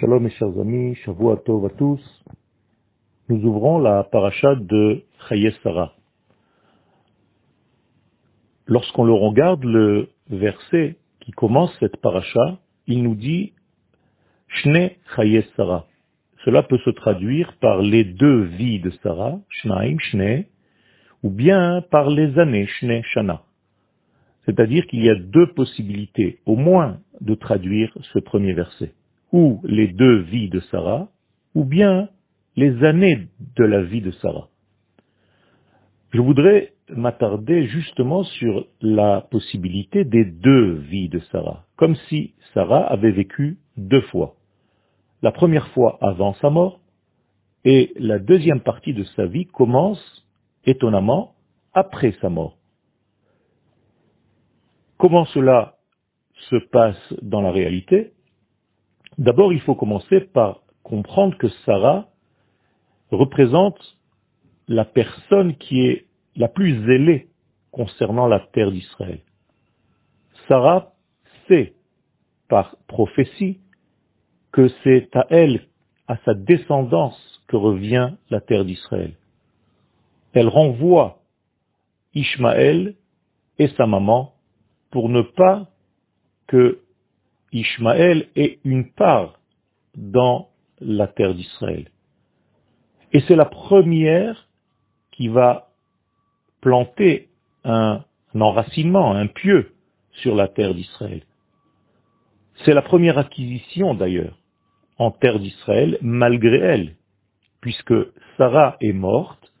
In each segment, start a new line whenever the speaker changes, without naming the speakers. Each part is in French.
Shalom mes chers amis, Tov à tous. Nous ouvrons la paracha de Chayes Sarah. Lorsqu'on le regarde, le verset qui commence cette paracha, il nous dit Shne Chayes Sarah. Cela peut se traduire par les deux vies de Sarah, Shnaim, Shne, ou bien par les années, Shne, Shana. C'est-à-dire qu'il y a deux possibilités, au moins, de traduire ce premier verset. Ou les deux vies de Sarah, ou bien les années de la vie de Sarah. Je voudrais m'attarder justement sur la possibilité des deux vies de Sarah, comme si Sarah avait vécu deux fois. La première fois avant sa mort, et la deuxième partie de sa vie commence, étonnamment, après sa mort. Comment cela se passe dans la réalité? D'abord, il faut commencer par comprendre que Sarah représente la personne qui est la plus zélée concernant la terre d'Israël. Sarah sait par prophétie que c'est à elle, à sa descendance, que revient la terre d'Israël. Elle renvoie Ishmaël et sa maman pour ne pas que Ishmaël ait une part dans la terre d'Israël. Et c'est la première qui va planter un, un enracinement, un pieu sur la terre d'Israël. C'est la première acquisition d'ailleurs en terre d'Israël malgré elle, puisque Sarah est morte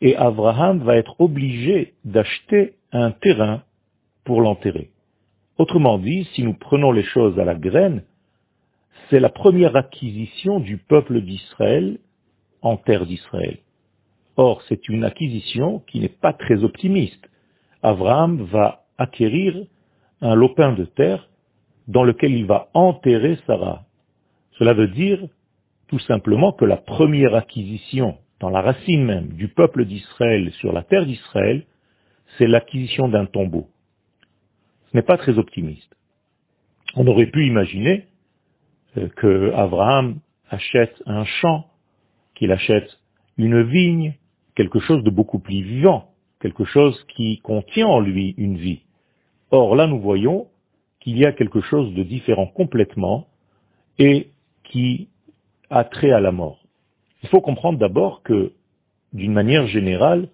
et Abraham va être obligé d'acheter un terrain pour l'enterrer. Autrement dit, si nous prenons les choses à la graine, c'est la première acquisition du peuple d'Israël en terre d'Israël. Or, c'est une acquisition qui n'est pas très optimiste. Abraham va acquérir un lopin de terre dans lequel il va enterrer Sarah. Cela veut dire tout simplement que la première acquisition, dans la racine même, du peuple d'Israël sur la terre d'Israël, c'est l'acquisition d'un tombeau. N'est pas très optimiste. On aurait pu imaginer euh, que Abraham achète un champ, qu'il achète une vigne, quelque chose de beaucoup plus vivant, quelque chose qui contient en lui une vie. Or là, nous voyons qu'il y a quelque chose de différent complètement et qui a trait à la mort. Il faut comprendre d'abord que, d'une manière générale,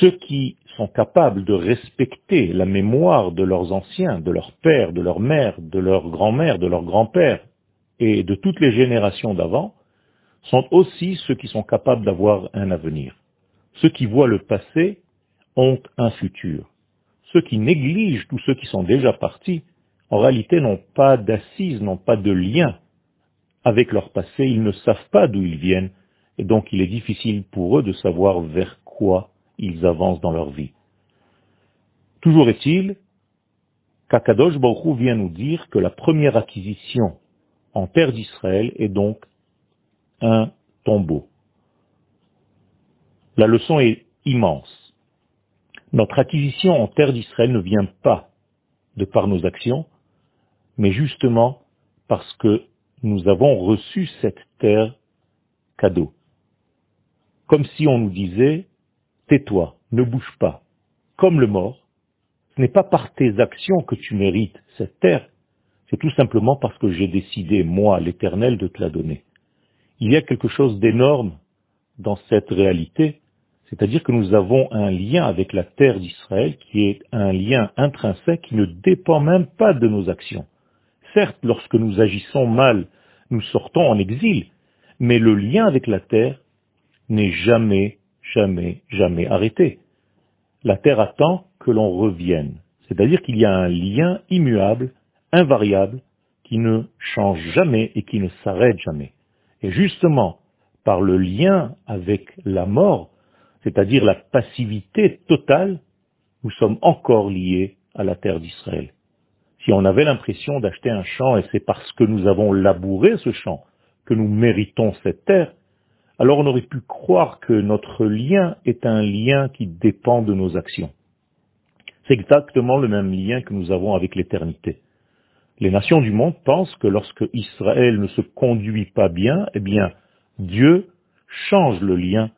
ceux qui sont capables de respecter la mémoire de leurs anciens, de leurs pères, de leurs mères, de leurs grands-mères, de leurs grands-pères et de toutes les générations d'avant, sont aussi ceux qui sont capables d'avoir un avenir. Ceux qui voient le passé ont un futur. Ceux qui négligent tous ceux qui sont déjà partis, en réalité n'ont pas d'assises, n'ont pas de lien avec leur passé, ils ne savent pas d'où ils viennent, et donc il est difficile pour eux de savoir vers quoi ils avancent dans leur vie. Toujours est-il qu'Akadosh Baruch vient nous dire que la première acquisition en terre d'Israël est donc un tombeau. La leçon est immense. Notre acquisition en terre d'Israël ne vient pas de par nos actions, mais justement parce que nous avons reçu cette terre cadeau. Comme si on nous disait, tais-toi, ne bouge pas. Comme le mort, ce n'est pas par tes actions que tu mérites cette terre, c'est tout simplement parce que j'ai décidé, moi, l'Éternel, de te la donner. Il y a quelque chose d'énorme dans cette réalité, c'est-à-dire que nous avons un lien avec la terre d'Israël qui est un lien intrinsèque qui ne dépend même pas de nos actions. Certes, lorsque nous agissons mal, nous sortons en exil, mais le lien avec la terre n'est jamais, jamais, jamais arrêté. La terre attend que l'on revienne. C'est-à-dire qu'il y a un lien immuable, invariable, qui ne change jamais et qui ne s'arrête jamais. Et justement, par le lien avec la mort, c'est-à-dire la passivité totale, nous sommes encore liés à la terre d'Israël. Si on avait l'impression d'acheter un champ et c'est parce que nous avons labouré ce champ que nous méritons cette terre, alors on aurait pu croire que notre lien est un lien qui dépend de nos actions. C'est exactement le même lien que nous avons avec l'éternité. Les nations du monde pensent que lorsque Israël ne se conduit pas bien, eh bien, Dieu change le lien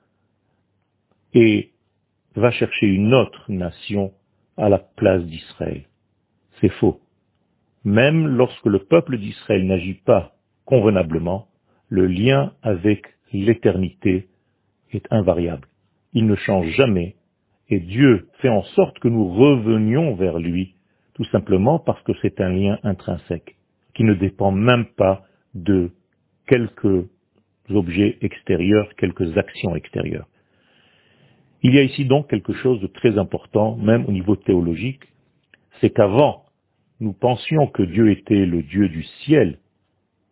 et va chercher une autre nation à la place d'Israël. C'est faux. Même lorsque le peuple d'Israël n'agit pas convenablement, le lien avec l'éternité est invariable. Il ne change jamais et Dieu fait en sorte que nous revenions vers lui, tout simplement parce que c'est un lien intrinsèque, qui ne dépend même pas de quelques objets extérieurs, quelques actions extérieures. Il y a ici donc quelque chose de très important, même au niveau théologique, c'est qu'avant, nous pensions que Dieu était le Dieu du ciel,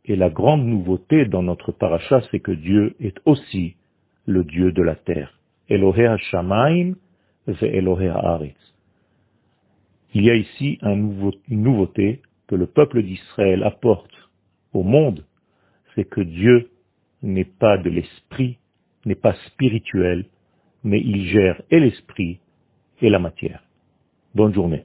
et la grande nouveauté dans notre paracha, c'est que Dieu est aussi le Dieu de la terre. Elohé Shamaim ve Elohé Haaretz. Il y a ici une nouveauté que le peuple d'Israël apporte au monde, c'est que Dieu n'est pas de l'esprit, n'est pas spirituel, mais il gère et l'esprit et la matière. Bonne journée.